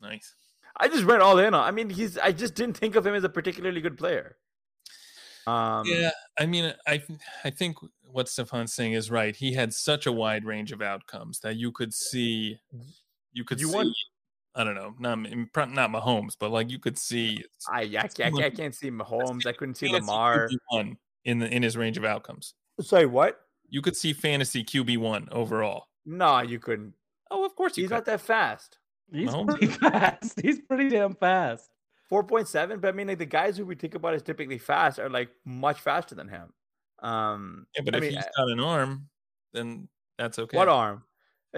nice. I just went all in on. I mean, he's. I just didn't think of him as a particularly good player. Um, yeah, I mean, I I think what Stefan's saying is right. He had such a wide range of outcomes that you could see, you could you see. Want, I don't know, not not Mahomes, but like you could see. I I, I, I can't see Mahomes. I couldn't see Lamar one in the in his range of outcomes. Sorry, what? You could see fantasy QB one overall. No, you couldn't. Oh, of course you. He's could. not that fast. He's Mahomes? pretty <laughs> fast. He's pretty damn fast. Four point seven, but I mean, like the guys who we think about as typically fast are like much faster than him. Um, yeah, but I if mean, he's got an arm, then that's okay. What arm?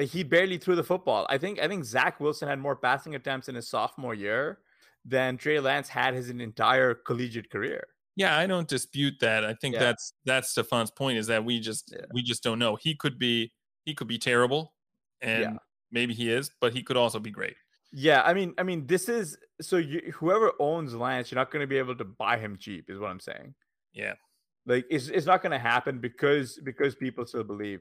he barely threw the football. I think I think Zach Wilson had more passing attempts in his sophomore year than Trey Lance had his entire collegiate career. Yeah, I don't dispute that. I think yeah. that's that's Stefan's point is that we just yeah. we just don't know. He could be he could be terrible, and yeah. Maybe he is, but he could also be great. Yeah, I mean, I mean, this is so you, whoever owns Lance, you're not going to be able to buy him cheap, is what I'm saying. Yeah, like it's it's not going to happen because because people still believe.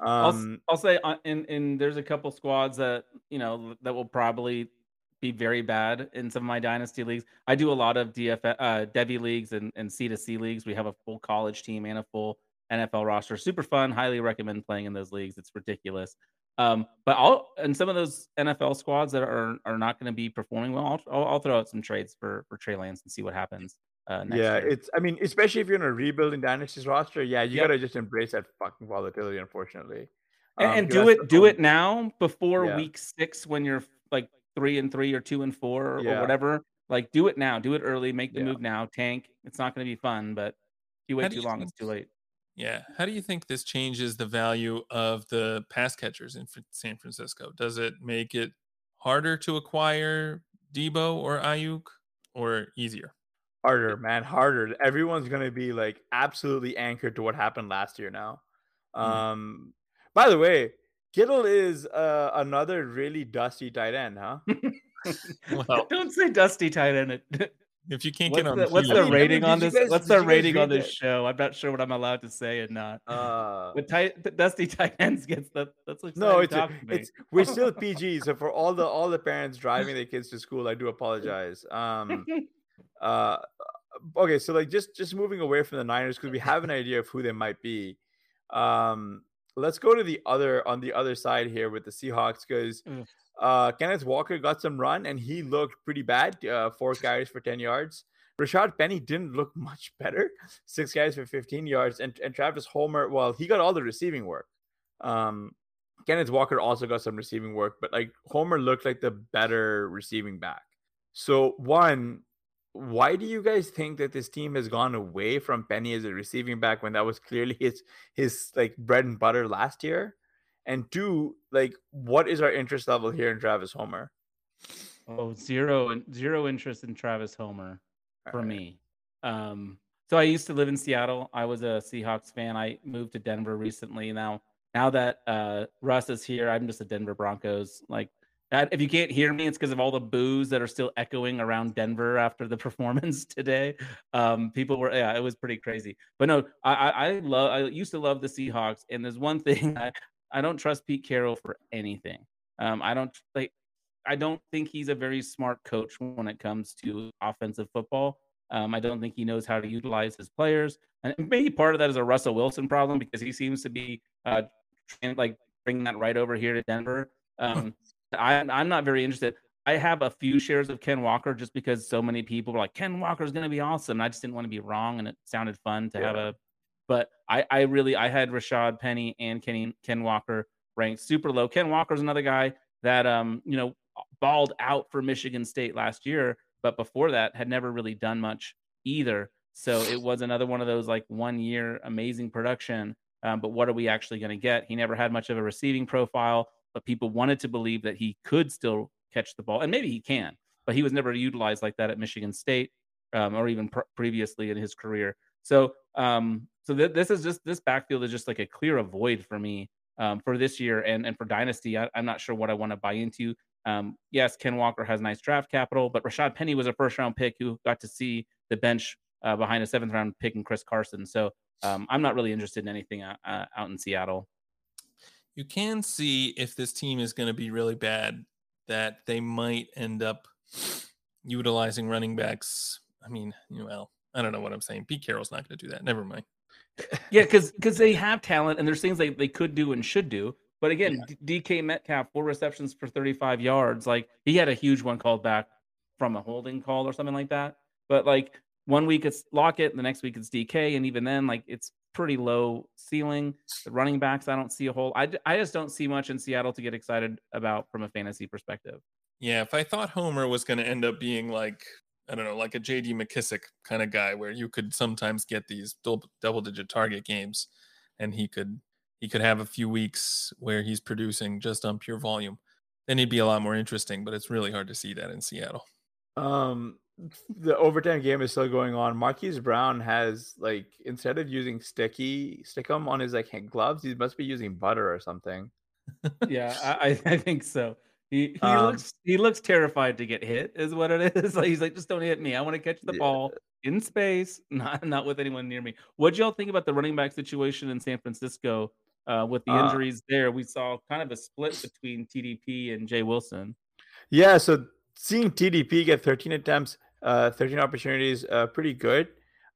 Um, I'll, I'll say, uh, in in there's a couple squads that you know that will probably be very bad in some of my dynasty leagues. I do a lot of DF uh, Devy leagues and and C to C leagues. We have a full college team and a full NFL roster. Super fun. Highly recommend playing in those leagues. It's ridiculous. Um, but I'll and some of those NFL squads that are are not going to be performing well, I'll, I'll, throw out some trades for for Trey Lance and see what happens. Uh, yeah, year. it's. I mean, especially if you're in a rebuilding dynasty's roster, yeah, you yep. gotta just embrace that fucking volatility. Unfortunately, and, um, and do it do it now before yeah. week six when you're like three and three or two and four or, yeah. or whatever. Like, do it now. Do it early. Make the yeah. move now. Tank. It's not going to be fun, but if you wait too you long, think, it's too late. Yeah. How do you think this changes the value of the pass catchers in San Francisco? Does it make it harder to acquire Deebo or Aiyuk, or easier? harder, man, harder. Everyone's gonna be like absolutely anchored to what happened last year now. Mm. Um, by the way, Kittle is uh, another really dusty tight end, huh? <laughs> well, don't say dusty tight end. <laughs> if you can't what's get on, the, what's the rating on this? Guys, what's the rating on this show? I'm not sure what I'm allowed to say and not. Uh, <laughs> With tight, dusty tight ends <laughs> gets that. That's like no, it's, it's we're still <laughs> PG. So for all the all the parents driving their kids to school, I do apologize. Um, uh, okay, so like just just moving away from the Niners because we have an idea of who they might be. Um, let's go to the other on the other side here with the Seahawks because mm. uh, Kenneth Walker got some run and he looked pretty bad. Uh, four <laughs> carries for ten yards. Rashaad Penny didn't look <laughs> much better. Six carries for 15 yards. And, and Travis Homer, well, he got all the receiving work. Um, Kenneth Walker also got some receiving work, but like Homer looked like the better receiving back. So, one, why do you guys think that this team has gone away from Penny as a receiving back when that was clearly <laughs> his his like bread and butter last year? And two, like, what is our interest level here in Travis Homer? Oh, zero and zero interest in Travis Homer for right. me. Um, so I used to live in Seattle. I was a Seahawks fan. I moved to Denver recently. Now, now that uh, Russ is here, I'm just a Denver Broncos like if you can't hear me, it's because of all the boos that are still echoing around Denver after the <laughs> performance today. Um, people were, yeah, it was pretty crazy. But no, I, I, I love, I used to love the Seahawks, and there's one <laughs> thing I, I don't trust Pete Carroll for anything. Um, I don't like, I don't think he's a very smart coach when it comes to offensive football. Um, I don't think he knows how to utilize his players, and maybe part of that is a Russell Wilson problem because he seems to be uh, trying, like bringing that right over here to Denver. Um, I, I'm not very interested. I have a few shares of Ken Walker just because so many people were like, Ken Walker is going to be awesome. And I just didn't want to be wrong, and it sounded fun to yeah. have a. But I, I really, I had Rashaad Penny and Kenny Ken Walker ranked super low. Ken Walker is another guy that, um, you know, balled out for Michigan State last year, but before that had never really done much either. So it was another one of those like one year amazing production. Um, but what are we actually going to get? He never had much of a receiving profile, but people wanted to believe that he could still catch the ball, and maybe he can, but he was never utilized like that at Michigan State um, or even pr- previously in his career. So, um, so th- this is just this backfield is just like a clear avoid for me um, for this year and and for Dynasty. I, am not sure what I want to buy into. Um, yes, Ken Walker has nice draft capital, but Rashaad Penny was a first round pick who got to see the bench uh, behind a seventh round pick in Chris Carson. So um, I'm not really interested in anything uh, uh out in Seattle. You can see if this team is going to be really bad that they might end up utilizing running backs. I mean, well, I don't know what I'm saying. Pete Carroll's not going to do that. Never mind. yeah, because because they have talent and there's things they, they could do and should do. But again, yeah. DK Metcalf, four receptions for 35 yards. Like he had a huge one called back from a holding call or something like that. But like one week it's Lockett, and the next week it's DK, and even then, like it's pretty low ceiling. The running backs, I don't see a whole. I, I just don't see much in Seattle to get excited about from a fantasy perspective. Yeah, if I thought Homer was going to end up being like I don't know, like a J.D. McKissic kind of guy, where you could sometimes get these double digit target games, and he could he could have a few weeks where he's producing just on pure volume. Then he'd be a lot more interesting. But it's really hard to see that in Seattle. Um, the overtime game is still going on. Marquise Brown has like instead of using sticky stickum on his like gloves, he must be using butter or something. yeah, I, I think so. He he um, looks he looks terrified to get hit, is what it is. <laughs> Like he's like, just don't hit me. I want to catch the yeah. ball in space, <laughs> not not with anyone near me. What y'all think about the running back situation in San Francisco uh, with the uh injuries there? We saw kind of a split between TDP and Jay Wilson. Yeah, so seeing TDP get 13 attempts uh, 13 opportunities, uh, pretty good.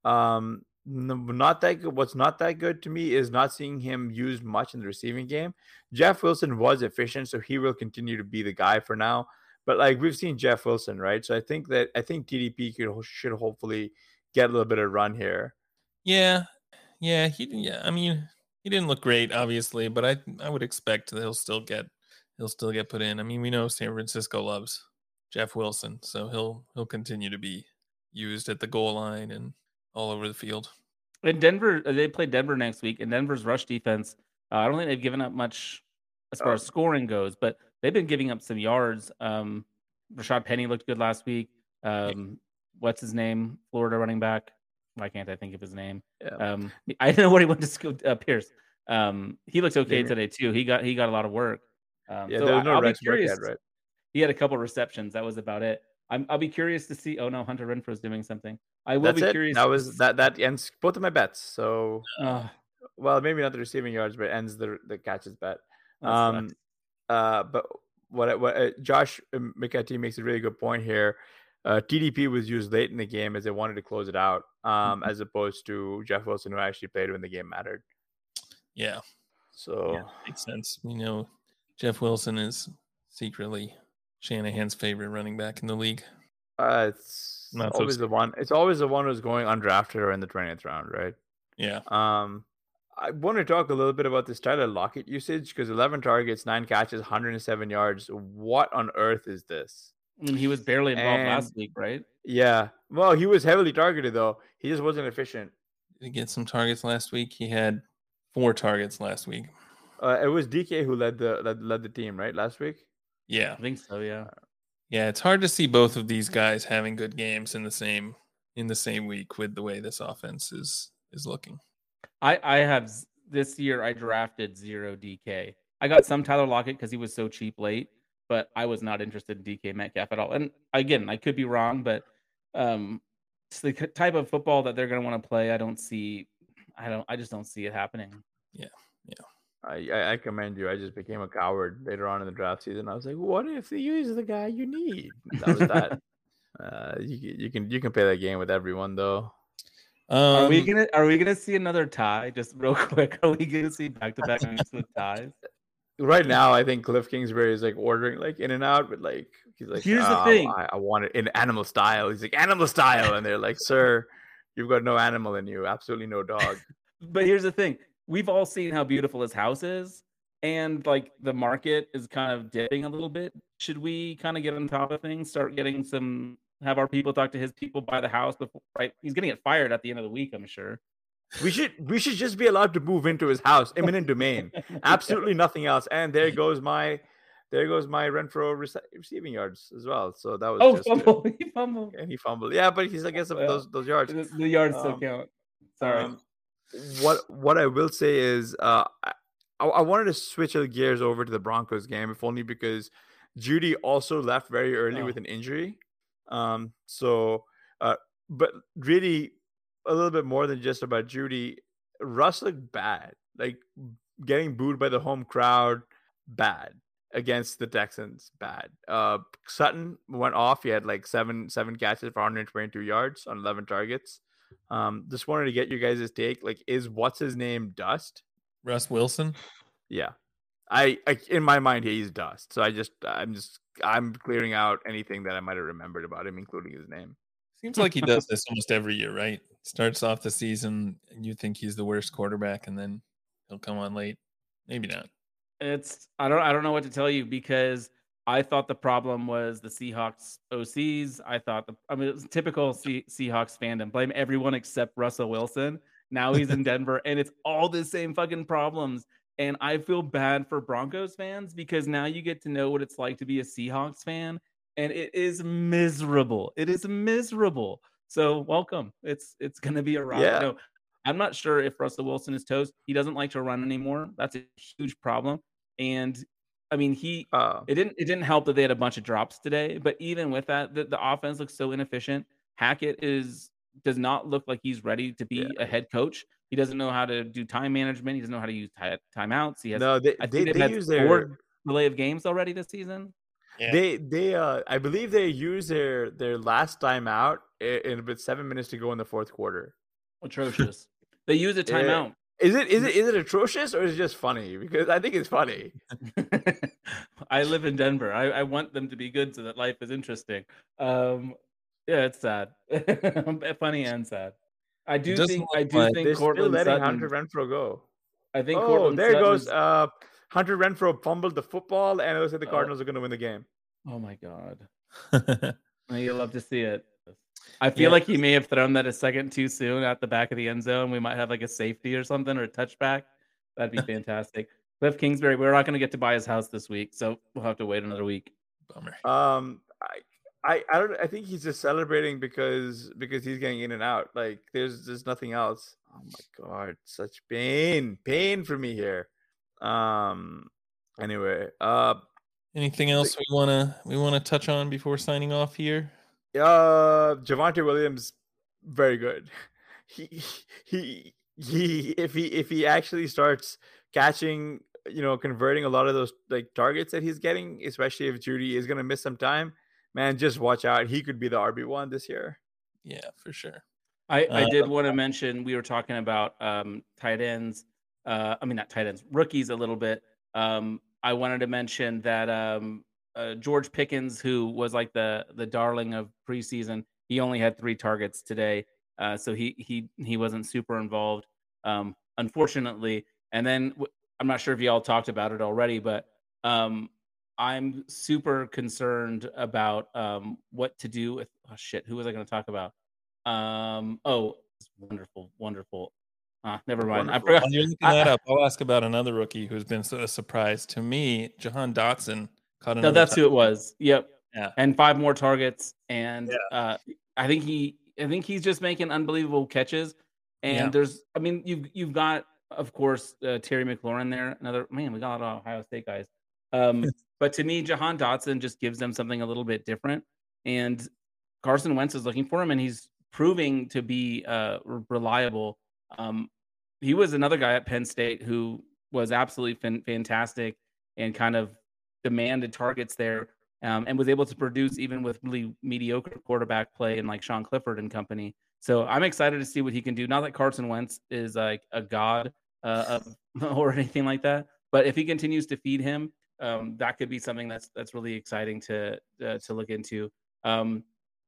Um, not that good. What's not that good to me is not seeing him used much in the receiving game. Jeff Wilson was efficient, so he will continue to be the guy for now. But like we've seen Jeff Wilson, right? So I think that I think TDP could should hopefully get a little bit of run here. Yeah, yeah, he yeah. I mean, he didn't look great, obviously, but I I would expect that he'll still get he'll still get put in. I mean, we know San Francisco loves Jeff Wilson, so he'll he'll continue to be used at the goal line and all over the field. In Denver, uh, they play Denver next week, and Denver's rush defense. Uh, I don't think they've given up much as far as oh. scoring goes, but they've been giving up some yards. Um, Rashaad Penny looked good last week. Um, what's his name? Florida running back. Why can't I think of his name? Yeah. Um, <laughs> I don't know what he went to school. Uh, Pierce. Um, he looks okay today too. He got he got a lot of work. Um, yeah, so there's no I'll be curious. Yet, right? He had a couple receptions. That was about it. i will be curious to see. Oh no, Hunter Renfrow is doing something. I will That's be it. curious. That was that. That ends both of my bets. So, uh, well, maybe not the receiving yards, but ends the the catches bet. Um, uh, but what what uh, Josh McCarthy makes a really good point here. Uh, TDP was used late in the game as they wanted to close it out, um, mm-hmm. as opposed to Jeff Wilson, who actually played when the game mattered. Yeah. So yeah, makes sense. You know, Jeff Wilson is secretly Shanahan's favorite running back in the league? Uh, it's Not always so the one. It's always the one who's going undrafted or in the twentieth round, right? Yeah. Um, I want to talk a little bit about this Tyler Lockett usage because eleven targets, nine catches, 107 yards. What on earth is this? I mean, he was barely involved and, last week, right? Yeah. Well, he was heavily targeted though. He just wasn't efficient. Did he get some targets last week? He had four targets last week. Uh, it was DK who led the led, led the team, right? Last week. Yeah, I think so. Yeah, yeah. It's hard to see both of these guys having good games in the same in the same week with the way this offense is is looking. I I have this year. I drafted zero DK. I got some Tyler Lockett because he was so cheap late, but I was not interested in DK Metcalf at all. And again, I could be wrong, but um, it's the type of football that they're going to want to play. I don't see. I don't. I just don't see it happening. Yeah. Yeah. I, I commend you. I just became a coward later on in the draft season. I was like, what if they use the guy you need? That was that. <laughs> Uh, you you can you can play that game with everyone though. Um, are we gonna Are we gonna see another tie? Just real <laughs> quick, are we gonna see back to back weeks with ties? <laughs> Right now, I think Cliff Kingsbury is like ordering like in and out, but like he's like, here's oh, the thing, I, I, want it in animal style. He's like animal style, and they're like, sir, you've got no animal in you, absolutely no dog. but here's the thing: we've all seen how beautiful his house is, and like the market is kind of dipping a little bit. Should we kind of get on top of things, start getting some have our people talk to his people buy the house before right he's gonna get fired at the end of the week i'm sure we should we should just be allowed to move into his house eminent domain <laughs> absolutely nothing else and there <laughs> goes my there goes my Renfrow receiving yards as well. So that was oh just fumble. <laughs> he fumbled and he fumbled. Yeah, but he's I guess well, those those yards. The yards um, still count. Sorry. Um, what what I will say is uh, I, I wanted to switch the gears over to the Broncos game, if only because Jeudy also left very early oh. with an injury. Um, so, uh, but really, a little bit more than just about Jeudy. Russ looked bad, like getting booed by the home crowd, bad against the Texans, bad. Uh, Sutton went off. He had like seven seven catches for 122 yards on 11 targets. Um, just wanted to get you guys' take. Like, is what's his name dust? Russ Wilson. Yeah, I, I in my mind he's dust. So I just I'm just I'm clearing out anything that I might have remembered about him, including his name. Seems like he does this almost every year, right? Starts off the season and you think he's the worst quarterback, and then he'll come on late. Maybe not. It's I don't I don't know what to tell you because I thought the problem was the Seahawks OCs. I thought the I mean it was typical C, Seahawks fandom. Blame everyone except Russell Wilson. Now he's in <laughs> Denver and it's all the same fucking problems. And I feel bad for Broncos fans because now you get to know what it's like to be a Seahawks fan. And it is miserable. It is miserable. So welcome. It's it's gonna be a ride. Yeah. No, I'm not sure if Russell Wilson is toast. He doesn't like to run anymore. That's a huge problem. And I mean, he uh, it didn't it didn't help that they had a bunch of drops today. But even with that, the, the offense looks so inefficient. Hackett is does not look like he's ready to be yeah. a head coach. He doesn't know how to do time management. He doesn't know how to use t- timeouts. He has no. They, I they, they, they use their delay of games already this season. Yeah. They they uh I believe they used their their last timeout in, in about seven minutes to go in the fourth quarter. Atrocious. they use a <laughs> timeout. Is it is it is it atrocious or is it just funny? Because I think it's funny. <laughs> I live in Denver. I, I want them to be good so that life is interesting. Um, yeah, it's sad, <laughs> funny and sad. I do think I do like think Courtland letting Sutton, Hunter Renfrow go. I think. Oh, Courtland there goes. Uh, Hunter Renfrow fumbled the football, and it looks like the oh. Cardinals oh. are going to win the game. Oh my god! <laughs> you love to see it. I feel yeah. like he may have thrown that a second too soon at the back of the end zone. We might have like a safety or something or a touchback. That'd be <laughs> fantastic. Cliff Kingsbury, we're not going to get to buy his house this week, so we'll have to wait another week. Bummer. Um, I, I, I don't I think he's just celebrating because because he's getting in and out. Like there's there's nothing else. Oh my god, such pain. Pain for me here. Um anyway, uh anything else we wanna we wanna touch on before signing off here? Uh Javonte Williams, very good. <laughs> He he he if he if he actually starts catching, you know, converting a lot of those like targets that he's getting, especially if Jeudy is gonna miss some time man, just watch out. He could be the RB one this year. Yeah, for sure. I, I uh, did want to mention we were talking about um, tight ends. Uh, I mean, not tight ends, rookies a little bit. Um, I wanted to mention that um, uh, George Pickens, who was like the the darling of preseason, he only had three targets today, uh, so he he he wasn't super involved, um, unfortunately. And then I'm not sure if y'all talked about it already, but um, I'm super concerned about um, what to do with. Oh shit, who was I going to talk about? Um, oh, wonderful, wonderful. Ah, never mind. Wonderful. I forgot. You're looking that up, I'll ask about another rookie who's been a surprise to me. Jahan Dotson. No, that's who it was. Yep. Yeah. And five more targets, and yeah. uh, I think he, I think he's just making unbelievable catches. And yeah. there's, I mean, you've you've got, of course, uh, Terry McLaurin there. Another man, we got a lot of Ohio State guys. Um, <laughs> but to me, Jahan Dotson just gives them something a little bit different. And Carson Wentz is looking for him, and he's proving to be uh, reliable. Um, he was another guy at Penn State who was absolutely fan- fantastic and kind of demanded targets there. um, and was able to produce even with really mediocre quarterback play and like Sean Clifford and company. So I'm excited to see what he can do. Not that Carson Wentz is like a god uh, <laughs> or anything like that, but if he continues to feed him, um, that could be something that's that's really exciting to uh, to look into. Um,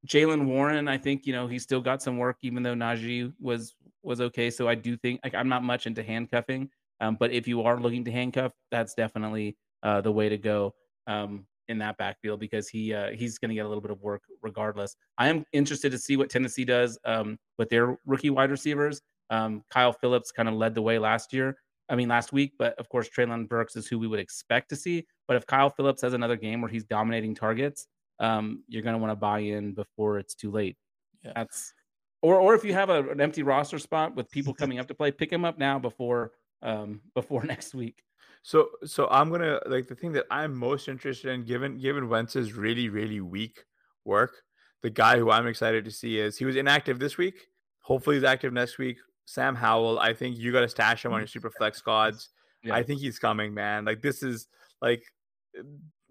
Jaylen Warren, I think you know he's still got some work, even though Najee was was okay. So I do think like, I'm not much into handcuffing, um, but if you are looking to handcuff, that's definitely uh, the way to go um, in that backfield because he uh, he's going to get a little bit of work regardless. I am interested to see what Tennessee does um, with their rookie wide receivers. Um, Kyle Philips kind of led the way last year. I mean, last week, but of course, Treylon Burks is who we would expect to see. But if Kyle Philips has another game where he's dominating targets, um, you're going to want to buy in before it's too late. Yeah. That's or or if you have a, an empty roster spot with people coming up to play, pick him up now before um, before <laughs> next week. So so I'm gonna like the thing that I'm most interested in, given given Wentz's really really weak work. The guy who I'm excited to see is he was inactive this week. Hopefully he's active next week. Sam Howell, I think you got to stash him on your super flex squads. Yeah. I think he's coming, man. Like this is like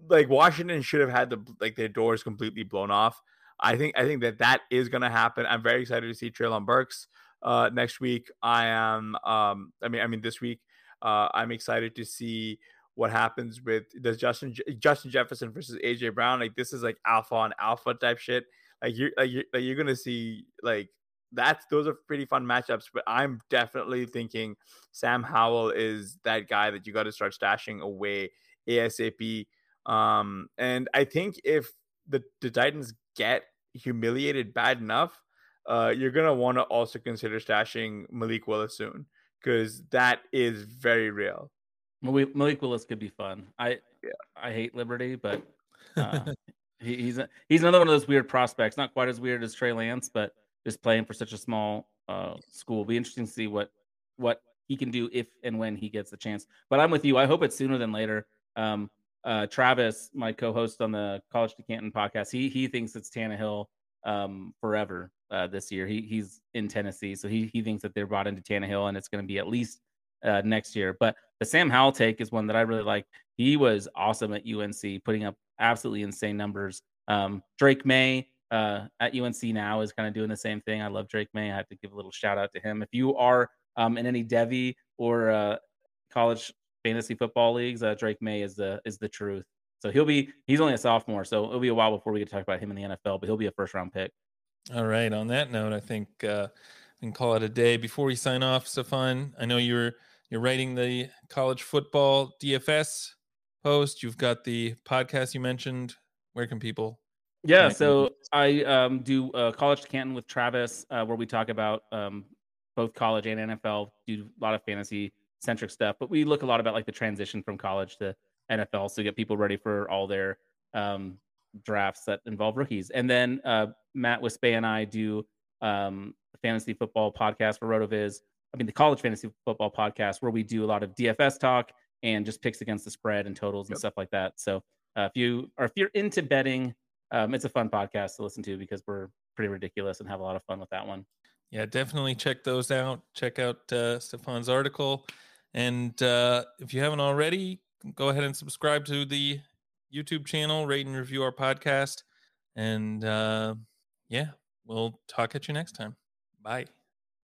like Washington should have had the like their doors completely blown off. I think I think that that is going to happen. I'm very excited to see Treylon Burks uh, next week. I am. Um, I mean, I mean this week. Uh, I'm excited to see what happens with does Justin Justin Jefferson versus AJ Brown. Like this is like alpha on alpha type shit. Like you're like you're, like you're gonna see like that's those are pretty fun matchups. But I'm definitely thinking Sam Howell is that guy that you got to start stashing away ASAP. Um, and I think if the, the Titans get humiliated bad enough, uh, you're gonna want to also consider stashing Malik Willis soon because that is very real. Malik Willis could be fun. I yeah. I hate Liberty, but uh, <laughs> he, he's he's another one of those weird prospects. Not quite as weird as Trey Lance, but just playing for such a small uh, school. It'll be interesting to see what what he can do if and when he gets the chance. But I'm with you. I hope it's sooner than later. Um, uh, Travis, my co-host on the College to Canton podcast, he he thinks it's Tannehill um, forever uh, this year. He he's in Tennessee, so he he thinks that they're brought into Tannehill, and it's going to be at least uh, next year. But the Sam Howell take is one that I really like. He was awesome at UNC, putting up absolutely insane numbers. Um, Drake Maye uh, at UNC now is kind of doing the same thing. I love Drake Maye. I have to give a little shout out to him. If you are um, in any Devy or uh, college fantasy football leagues, uh, Drake Maye is the is the truth. So he'll be he's only a sophomore, so it'll be a while before we get to talk about him in the NFL, but he'll be a first round pick. All right. On that note, I think uh, we can call it a day. Before we sign off, Stefan, I know you're you're writing the college football DFS post. You've got the podcast you mentioned. Where can people? Yeah, so I um, do uh, college to Canton with Travis, uh, where we talk about um, both college and NFL. Do a lot of fantasy centric stuff, but we look a lot about like the transition from college to NFL, so get people ready for all their um, drafts that involve rookies. And then uh, Matt Wispay and I do um, fantasy football podcast for RotoViz. I mean, the college fantasy football podcast where we do a lot of DFS talk and just picks against the spread and totals and yep. stuff like that. So uh, if you or if you're into betting, um, it's a fun podcast to listen to because we're pretty ridiculous and have a lot of fun with that one. Yeah, definitely check those out. Check out uh, Stefan's article. And uh, if you haven't already, go ahead and subscribe to the YouTube channel, rate and review our podcast. And uh, yeah, we'll talk at you next time. Bye.